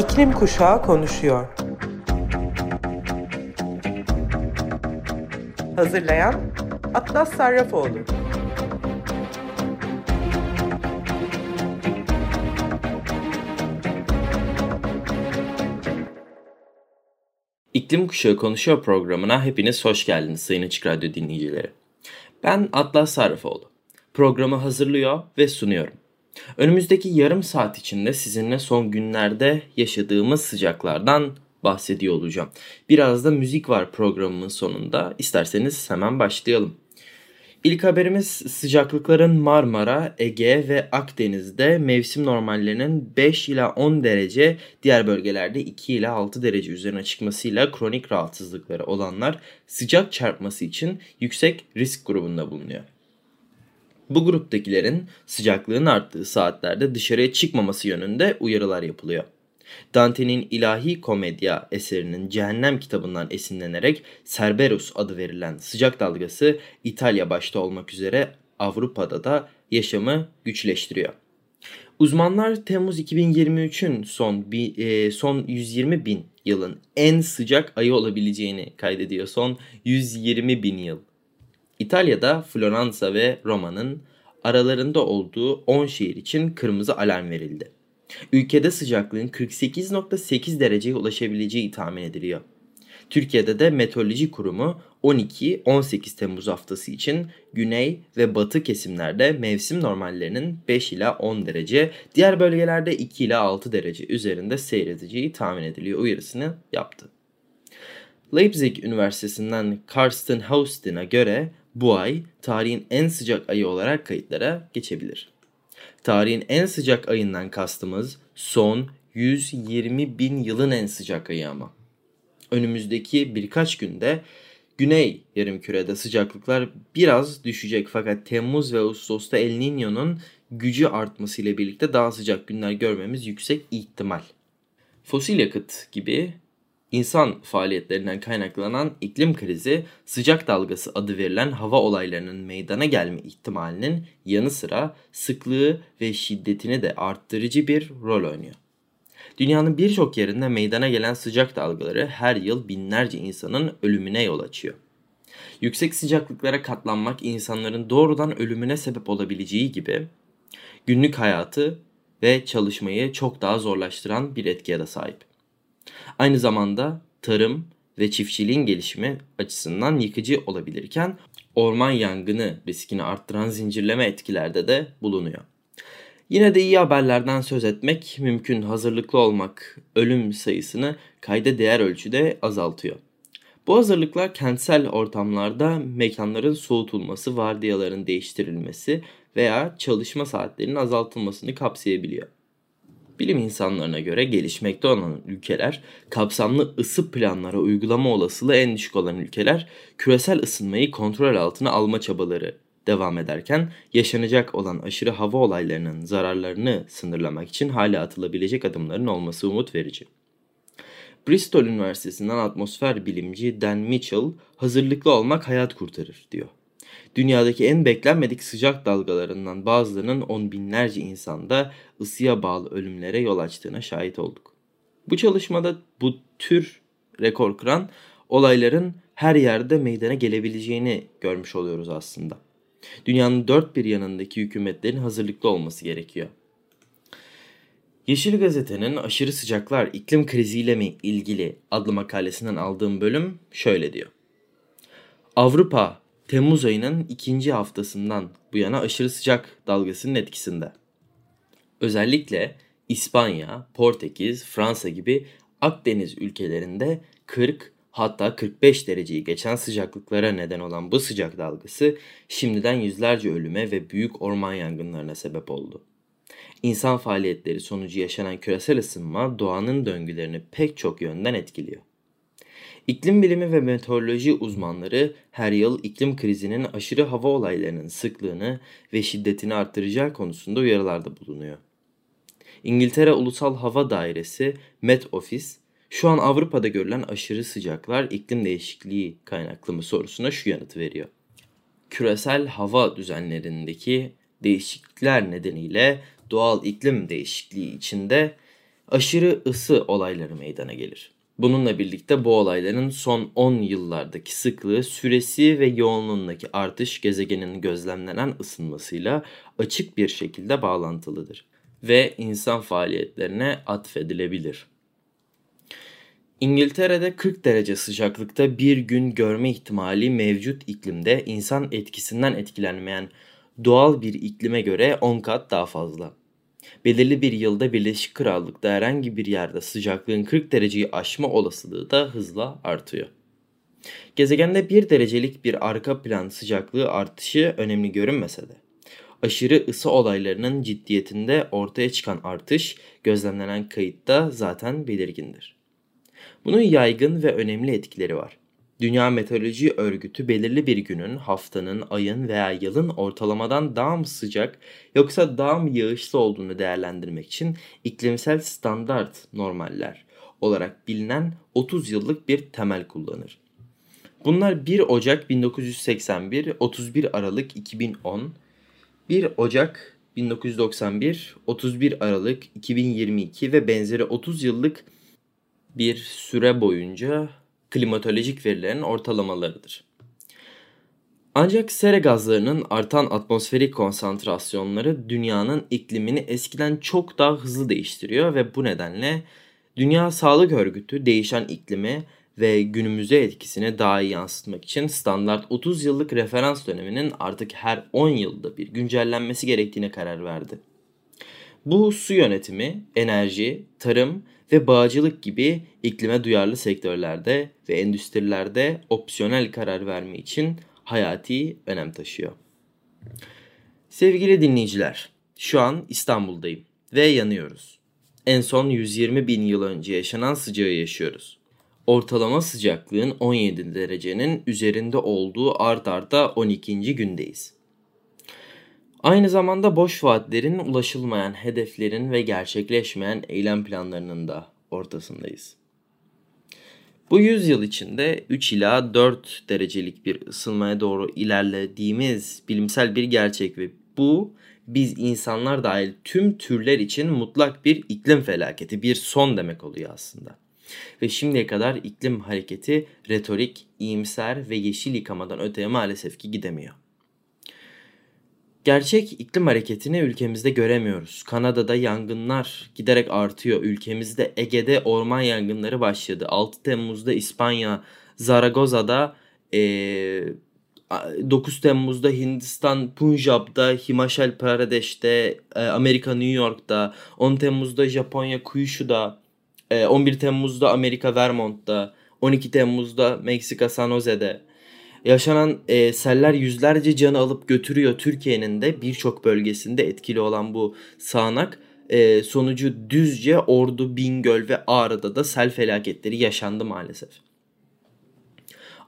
İklim Kuşağı konuşuyor. Hazırlayan Atlas Sarrafoğlu. İklim Kuşağı Konuşuyor programına hepiniz hoş geldiniz Sayın Açık Radyo dinleyicileri. Ben Atlas Sarrafoğlu. Programı hazırlıyor ve sunuyorum. Önümüzdeki yarım saat içinde sizinle son günlerde yaşadığımız sıcaklardan bahsediyor olacağım. Biraz da müzik var programımın sonunda. İsterseniz hemen başlayalım. İlk haberimiz sıcaklıkların Marmara, Ege ve Akdeniz'de mevsim normallerinin 5 ila 10 derece, diğer bölgelerde 2 ila 6 derece üzerine çıkmasıyla kronik rahatsızlıkları olanlar sıcak çarpması için yüksek risk grubunda bulunuyor. Bu gruptakilerin sıcaklığın arttığı saatlerde dışarıya çıkmaması yönünde uyarılar yapılıyor. Dante'nin İlahi Komedya eserinin Cehennem kitabından esinlenerek Cerberus adı verilen sıcak dalgası İtalya başta olmak üzere Avrupa'da da yaşamı güçleştiriyor. Uzmanlar Temmuz 2023'ün son e, son 120 bin yılın en sıcak ayı olabileceğini kaydediyor. Son 120 bin yıl. İtalya'da Floransa ve Roma'nın aralarında olduğu 10 şehir için kırmızı alarm verildi. Ülkede sıcaklığın 48.8 dereceye ulaşabileceği tahmin ediliyor. Türkiye'de de Meteoroloji Kurumu 12-18 Temmuz haftası için güney ve batı kesimlerde mevsim normallerinin 5 ila 10 derece, diğer bölgelerde 2 ila 6 derece üzerinde seyredeceği tahmin ediliyor uyarısını yaptı. Leipzig Üniversitesi'nden Karsten Haustin'a göre bu ay tarihin en sıcak ayı olarak kayıtlara geçebilir. Tarihin en sıcak ayından kastımız son 120 bin yılın en sıcak ayı ama. Önümüzdeki birkaç günde Güney yarımkürede sıcaklıklar biraz düşecek fakat Temmuz ve Ağustos'ta El Niño'nun gücü artmasıyla birlikte daha sıcak günler görmemiz yüksek ihtimal. Fosil yakıt gibi İnsan faaliyetlerinden kaynaklanan iklim krizi sıcak dalgası adı verilen hava olaylarının meydana gelme ihtimalinin yanı sıra sıklığı ve şiddetini de arttırıcı bir rol oynuyor. Dünyanın birçok yerinde meydana gelen sıcak dalgaları her yıl binlerce insanın ölümüne yol açıyor. Yüksek sıcaklıklara katlanmak insanların doğrudan ölümüne sebep olabileceği gibi günlük hayatı ve çalışmayı çok daha zorlaştıran bir etkiye de sahip. Aynı zamanda tarım ve çiftçiliğin gelişimi açısından yıkıcı olabilirken orman yangını riskini arttıran zincirleme etkilerde de bulunuyor. Yine de iyi haberlerden söz etmek mümkün. Hazırlıklı olmak ölüm sayısını kayda değer ölçüde azaltıyor. Bu hazırlıklar kentsel ortamlarda mekanların soğutulması, vardiyaların değiştirilmesi veya çalışma saatlerinin azaltılmasını kapsayabiliyor. Bilim insanlarına göre gelişmekte olan ülkeler, kapsamlı ısı planlara uygulama olasılığı en düşük olan ülkeler, küresel ısınmayı kontrol altına alma çabaları devam ederken yaşanacak olan aşırı hava olaylarının zararlarını sınırlamak için hala atılabilecek adımların olması umut verici. Bristol Üniversitesi'nden atmosfer bilimci Dan Mitchell, hazırlıklı olmak hayat kurtarır diyor. Dünyadaki en beklenmedik sıcak dalgalarından bazılarının on binlerce insanda ısıya bağlı ölümlere yol açtığına şahit olduk. Bu çalışmada bu tür rekor kıran olayların her yerde meydana gelebileceğini görmüş oluyoruz aslında. Dünyanın dört bir yanındaki hükümetlerin hazırlıklı olması gerekiyor. Yeşil Gazete'nin aşırı sıcaklar iklim kriziyle mi ilgili adlı makalesinden aldığım bölüm şöyle diyor. Avrupa Temmuz ayının ikinci haftasından bu yana aşırı sıcak dalgasının etkisinde. Özellikle İspanya, Portekiz, Fransa gibi Akdeniz ülkelerinde 40 hatta 45 dereceyi geçen sıcaklıklara neden olan bu sıcak dalgası şimdiden yüzlerce ölüme ve büyük orman yangınlarına sebep oldu. İnsan faaliyetleri sonucu yaşanan küresel ısınma doğanın döngülerini pek çok yönden etkiliyor. İklim bilimi ve meteoroloji uzmanları her yıl iklim krizinin aşırı hava olaylarının sıklığını ve şiddetini arttıracağı konusunda uyarılarda bulunuyor. İngiltere Ulusal Hava Dairesi Met Office şu an Avrupa'da görülen aşırı sıcaklar iklim değişikliği kaynaklı mı sorusuna şu yanıtı veriyor. Küresel hava düzenlerindeki değişiklikler nedeniyle doğal iklim değişikliği içinde aşırı ısı olayları meydana gelir. Bununla birlikte bu olayların son 10 yıllardaki sıklığı, süresi ve yoğunluğundaki artış gezegenin gözlemlenen ısınmasıyla açık bir şekilde bağlantılıdır ve insan faaliyetlerine atfedilebilir. İngiltere'de 40 derece sıcaklıkta bir gün görme ihtimali mevcut iklimde insan etkisinden etkilenmeyen doğal bir iklime göre 10 kat daha fazla. Belirli bir yılda Birleşik Krallık'ta herhangi bir yerde sıcaklığın 40 dereceyi aşma olasılığı da hızla artıyor. Gezegende 1 derecelik bir arka plan sıcaklığı artışı önemli görünmese de aşırı ısı olaylarının ciddiyetinde ortaya çıkan artış gözlemlenen kayıtta zaten belirgindir. Bunun yaygın ve önemli etkileri var. Dünya Meteoroloji Örgütü belirli bir günün, haftanın, ayın veya yılın ortalamadan daha mı sıcak yoksa daha mı yağışlı olduğunu değerlendirmek için iklimsel standart normaller olarak bilinen 30 yıllık bir temel kullanır. Bunlar 1 Ocak 1981, 31 Aralık 2010, 1 Ocak 1991, 31 Aralık 2022 ve benzeri 30 yıllık bir süre boyunca klimatolojik verilerin ortalamalarıdır. Ancak sera gazlarının artan atmosferik konsantrasyonları dünyanın iklimini eskiden çok daha hızlı değiştiriyor ve bu nedenle Dünya Sağlık Örgütü değişen iklimi ve günümüze etkisini daha iyi yansıtmak için standart 30 yıllık referans döneminin artık her 10 yılda bir güncellenmesi gerektiğine karar verdi. Bu su yönetimi, enerji, tarım ve bağcılık gibi iklime duyarlı sektörlerde ve endüstrilerde opsiyonel karar verme için hayati önem taşıyor. Sevgili dinleyiciler, şu an İstanbul'dayım ve yanıyoruz. En son 120 bin yıl önce yaşanan sıcağı yaşıyoruz. Ortalama sıcaklığın 17 derecenin üzerinde olduğu art arda 12. gündeyiz. Aynı zamanda boş vaatlerin, ulaşılmayan hedeflerin ve gerçekleşmeyen eylem planlarının da ortasındayız. Bu yüzyıl içinde 3 ila 4 derecelik bir ısınmaya doğru ilerlediğimiz bilimsel bir gerçek ve bu biz insanlar dahil tüm türler için mutlak bir iklim felaketi, bir son demek oluyor aslında. Ve şimdiye kadar iklim hareketi retorik, iyimser ve yeşil yıkamadan öteye maalesef ki gidemiyor. Gerçek iklim hareketini ülkemizde göremiyoruz. Kanada'da yangınlar giderek artıyor. Ülkemizde Ege'de orman yangınları başladı. 6 Temmuz'da İspanya, Zaragoza'da e, 9 Temmuz'da Hindistan, Punjab'da, Himachal Pradesh'te, e, Amerika New York'ta, 10 Temmuz'da Japonya Kyushu'da, e, 11 Temmuz'da Amerika Vermont'ta, 12 Temmuz'da Meksika San Jose'de, Yaşanan e, seller yüzlerce canı alıp götürüyor. Türkiye'nin de birçok bölgesinde etkili olan bu sağanak e, sonucu Düzce, Ordu, Bingöl ve Ağrı'da da sel felaketleri yaşandı maalesef.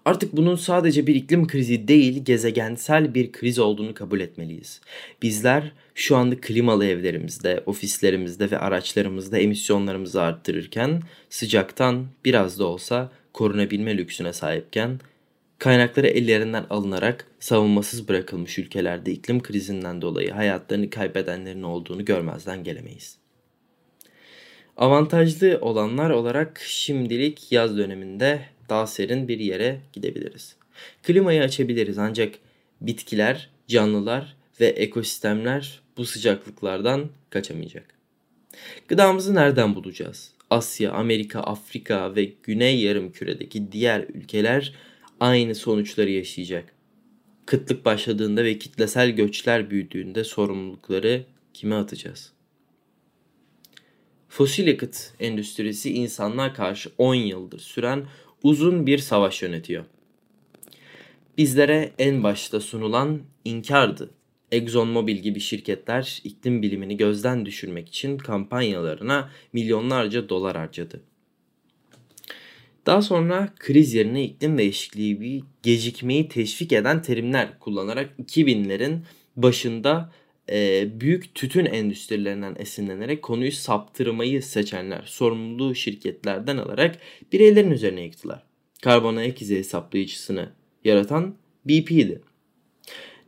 Artık bunun sadece bir iklim krizi değil, gezegensel bir kriz olduğunu kabul etmeliyiz. Bizler şu anda klimalı evlerimizde, ofislerimizde ve araçlarımızda emisyonlarımızı arttırırken sıcaktan biraz da olsa korunabilme lüksüne sahipken Kaynakları ellerinden alınarak savunmasız bırakılmış ülkelerde iklim krizinden dolayı hayatlarını kaybedenlerin olduğunu görmezden gelemeyiz. Avantajlı olanlar olarak şimdilik yaz döneminde daha serin bir yere gidebiliriz. Klimayı açabiliriz ancak bitkiler, canlılar ve ekosistemler bu sıcaklıklardan kaçamayacak. Gıdamızı nereden bulacağız? Asya, Amerika, Afrika ve Güney Yarımküre'deki diğer ülkeler aynı sonuçları yaşayacak. Kıtlık başladığında ve kitlesel göçler büyüdüğünde sorumlulukları kime atacağız? Fosil yakıt endüstrisi insanlığa karşı 10 yıldır süren uzun bir savaş yönetiyor. Bizlere en başta sunulan inkardı. ExxonMobil gibi şirketler iklim bilimini gözden düşürmek için kampanyalarına milyonlarca dolar harcadı. Daha sonra kriz yerine iklim değişikliği bir gecikmeyi teşvik eden terimler kullanarak 2000'lerin başında e, büyük tütün endüstrilerinden esinlenerek konuyu saptırmayı seçenler sorumluluğu şirketlerden alarak bireylerin üzerine yıktılar. Karbon ayak izi hesaplayıcısını yaratan BP'di.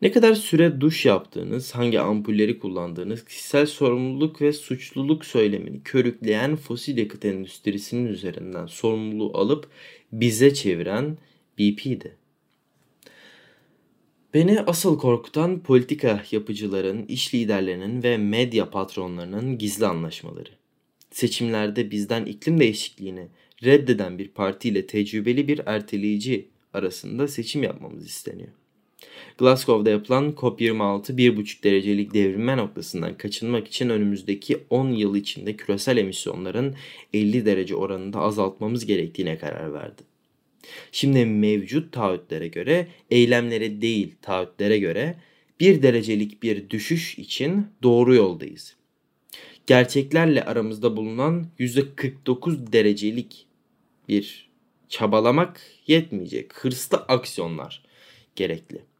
Ne kadar süre duş yaptığınız, hangi ampulleri kullandığınız, kişisel sorumluluk ve suçluluk söylemini körükleyen fosil yakıt endüstrisinin üzerinden sorumluluğu alıp bize çeviren BP'di. Beni asıl korkutan politika yapıcıların, iş liderlerinin ve medya patronlarının gizli anlaşmaları. Seçimlerde bizden iklim değişikliğini reddeden bir partiyle tecrübeli bir erteleyici arasında seçim yapmamız isteniyor. Glasgow'da yapılan COP26 1,5 derecelik devrilme noktasından kaçınmak için önümüzdeki 10 yıl içinde küresel emisyonların 50 derece oranında azaltmamız gerektiğine karar verdi. Şimdi mevcut taahhütlere göre, eylemlere değil taahhütlere göre bir derecelik bir düşüş için doğru yoldayız. Gerçeklerle aramızda bulunan %49 derecelik bir çabalamak yetmeyecek. Hırslı aksiyonlar gerekli.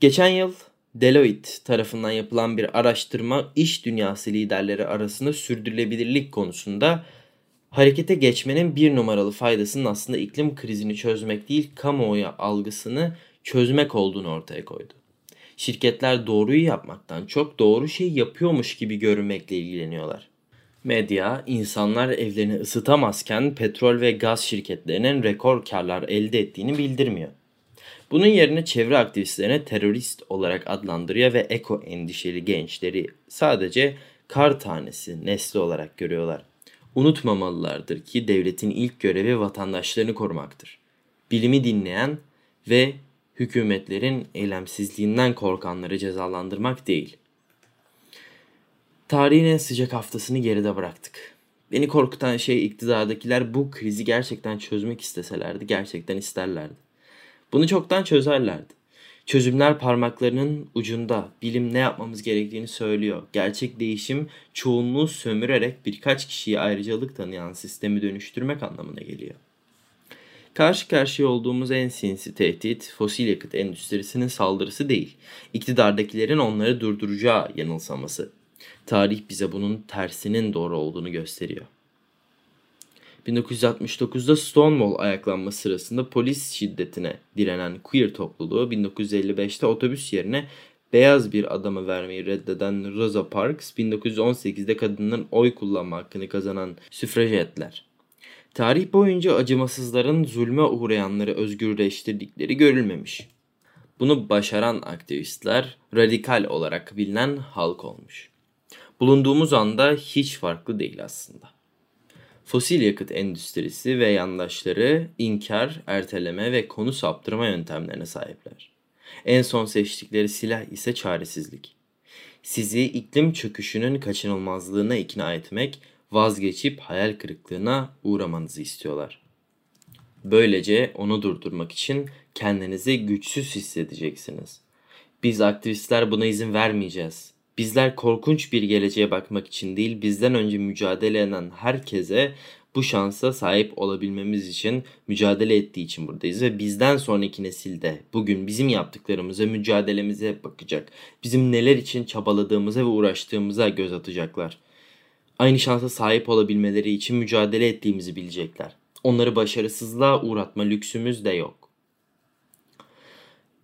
Geçen yıl Deloitte tarafından yapılan bir araştırma iş dünyası liderleri arasında sürdürülebilirlik konusunda harekete geçmenin bir numaralı faydasının aslında iklim krizini çözmek değil kamuoyu algısını çözmek olduğunu ortaya koydu. Şirketler doğruyu yapmaktan çok doğru şey yapıyormuş gibi görünmekle ilgileniyorlar. Medya, insanlar evlerini ısıtamazken petrol ve gaz şirketlerinin rekor karlar elde ettiğini bildirmiyor. Bunun yerine çevre aktivistlerine terörist olarak adlandırıyor ve eko endişeli gençleri sadece kar tanesi nesli olarak görüyorlar. Unutmamalılardır ki devletin ilk görevi vatandaşlarını korumaktır. Bilimi dinleyen ve hükümetlerin eylemsizliğinden korkanları cezalandırmak değil. Tarihin en sıcak haftasını geride bıraktık. Beni korkutan şey iktidardakiler bu krizi gerçekten çözmek isteselerdi, gerçekten isterlerdi. Bunu çoktan çözerlerdi. Çözümler parmaklarının ucunda. Bilim ne yapmamız gerektiğini söylüyor. Gerçek değişim çoğunluğu sömürerek birkaç kişiye ayrıcalık tanıyan sistemi dönüştürmek anlamına geliyor. Karşı karşıya olduğumuz en sinsi tehdit fosil yakıt endüstrisinin saldırısı değil, iktidardakilerin onları durduracağı yanılsaması. Tarih bize bunun tersinin doğru olduğunu gösteriyor. 1969'da Stonewall ayaklanma sırasında polis şiddetine direnen queer topluluğu 1955'te otobüs yerine beyaz bir adama vermeyi reddeden Rosa Parks, 1918'de kadınların oy kullanma hakkını kazanan süfrajetler. Tarih boyunca acımasızların zulme uğrayanları özgürleştirdikleri görülmemiş. Bunu başaran aktivistler radikal olarak bilinen halk olmuş. Bulunduğumuz anda hiç farklı değil aslında. Fosil yakıt endüstrisi ve yandaşları inkar, erteleme ve konu saptırma yöntemlerine sahipler. En son seçtikleri silah ise çaresizlik. Sizi iklim çöküşünün kaçınılmazlığına ikna etmek, vazgeçip hayal kırıklığına uğramanızı istiyorlar. Böylece onu durdurmak için kendinizi güçsüz hissedeceksiniz. Biz aktivistler buna izin vermeyeceğiz. Bizler korkunç bir geleceğe bakmak için değil, bizden önce mücadele eden herkese bu şansa sahip olabilmemiz için mücadele ettiği için buradayız ve bizden sonraki nesilde bugün bizim yaptıklarımıza, mücadelemize bakacak. Bizim neler için çabaladığımıza ve uğraştığımıza göz atacaklar. Aynı şansa sahip olabilmeleri için mücadele ettiğimizi bilecekler. Onları başarısızlığa uğratma lüksümüz de yok.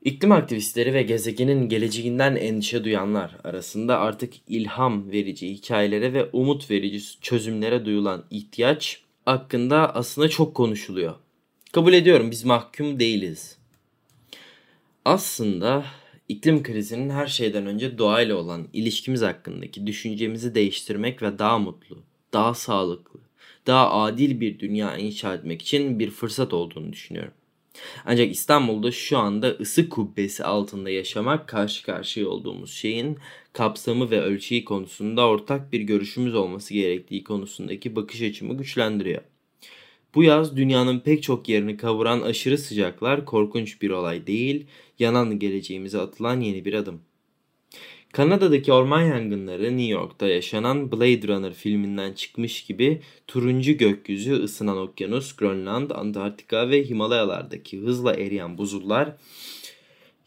İklim aktivistleri ve gezegenin geleceğinden endişe duyanlar arasında artık ilham verici hikayelere ve umut verici çözümlere duyulan ihtiyaç hakkında aslında çok konuşuluyor. Kabul ediyorum biz mahkum değiliz. Aslında iklim krizinin her şeyden önce doğayla olan ilişkimiz hakkındaki düşüncemizi değiştirmek ve daha mutlu, daha sağlıklı, daha adil bir dünya inşa etmek için bir fırsat olduğunu düşünüyorum. Ancak İstanbul'da şu anda ısı kubbesi altında yaşamak karşı karşıya olduğumuz şeyin kapsamı ve ölçeği konusunda ortak bir görüşümüz olması gerektiği konusundaki bakış açımı güçlendiriyor. Bu yaz dünyanın pek çok yerini kavuran aşırı sıcaklar korkunç bir olay değil, yanan geleceğimize atılan yeni bir adım. Kanada'daki orman yangınları New York'ta yaşanan Blade Runner filminden çıkmış gibi turuncu gökyüzü, ısınan okyanus, Grönland, Antarktika ve Himalayalardaki hızla eriyen buzullar,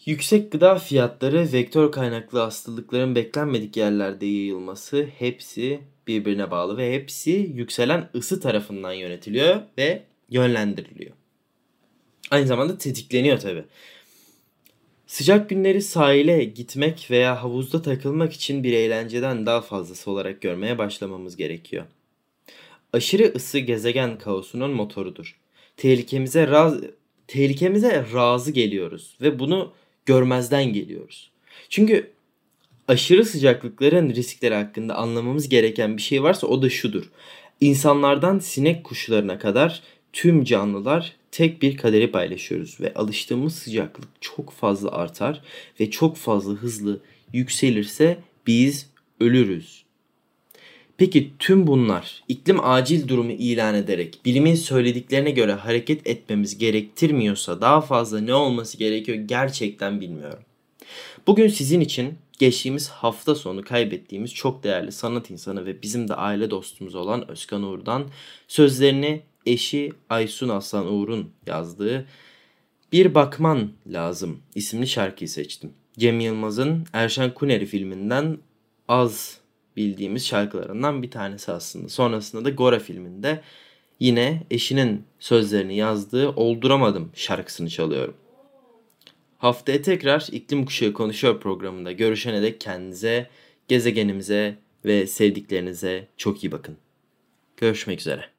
yüksek gıda fiyatları, vektör kaynaklı hastalıkların beklenmedik yerlerde yayılması hepsi birbirine bağlı ve hepsi yükselen ısı tarafından yönetiliyor ve yönlendiriliyor. Aynı zamanda tetikleniyor tabi. Sıcak günleri sahile gitmek veya havuzda takılmak için bir eğlenceden daha fazlası olarak görmeye başlamamız gerekiyor. Aşırı ısı gezegen kaosunun motorudur. Tehlikemize raz tehlikemize razı geliyoruz ve bunu görmezden geliyoruz. Çünkü aşırı sıcaklıkların riskleri hakkında anlamamız gereken bir şey varsa o da şudur. İnsanlardan sinek kuşlarına kadar tüm canlılar tek bir kaderi paylaşıyoruz ve alıştığımız sıcaklık çok fazla artar ve çok fazla hızlı yükselirse biz ölürüz. Peki tüm bunlar iklim acil durumu ilan ederek bilimin söylediklerine göre hareket etmemiz gerektirmiyorsa daha fazla ne olması gerekiyor gerçekten bilmiyorum. Bugün sizin için geçtiğimiz hafta sonu kaybettiğimiz çok değerli sanat insanı ve bizim de aile dostumuz olan Özkan Uğur'dan sözlerini eşi Aysun Aslan Uğur'un yazdığı Bir Bakman Lazım isimli şarkıyı seçtim. Cem Yılmaz'ın Erşen Kuneri filminden az bildiğimiz şarkılarından bir tanesi aslında. Sonrasında da Gora filminde yine eşinin sözlerini yazdığı Olduramadım şarkısını çalıyorum. Haftaya tekrar İklim Kuşağı Konuşuyor programında görüşene dek kendinize, gezegenimize ve sevdiklerinize çok iyi bakın. Görüşmek üzere.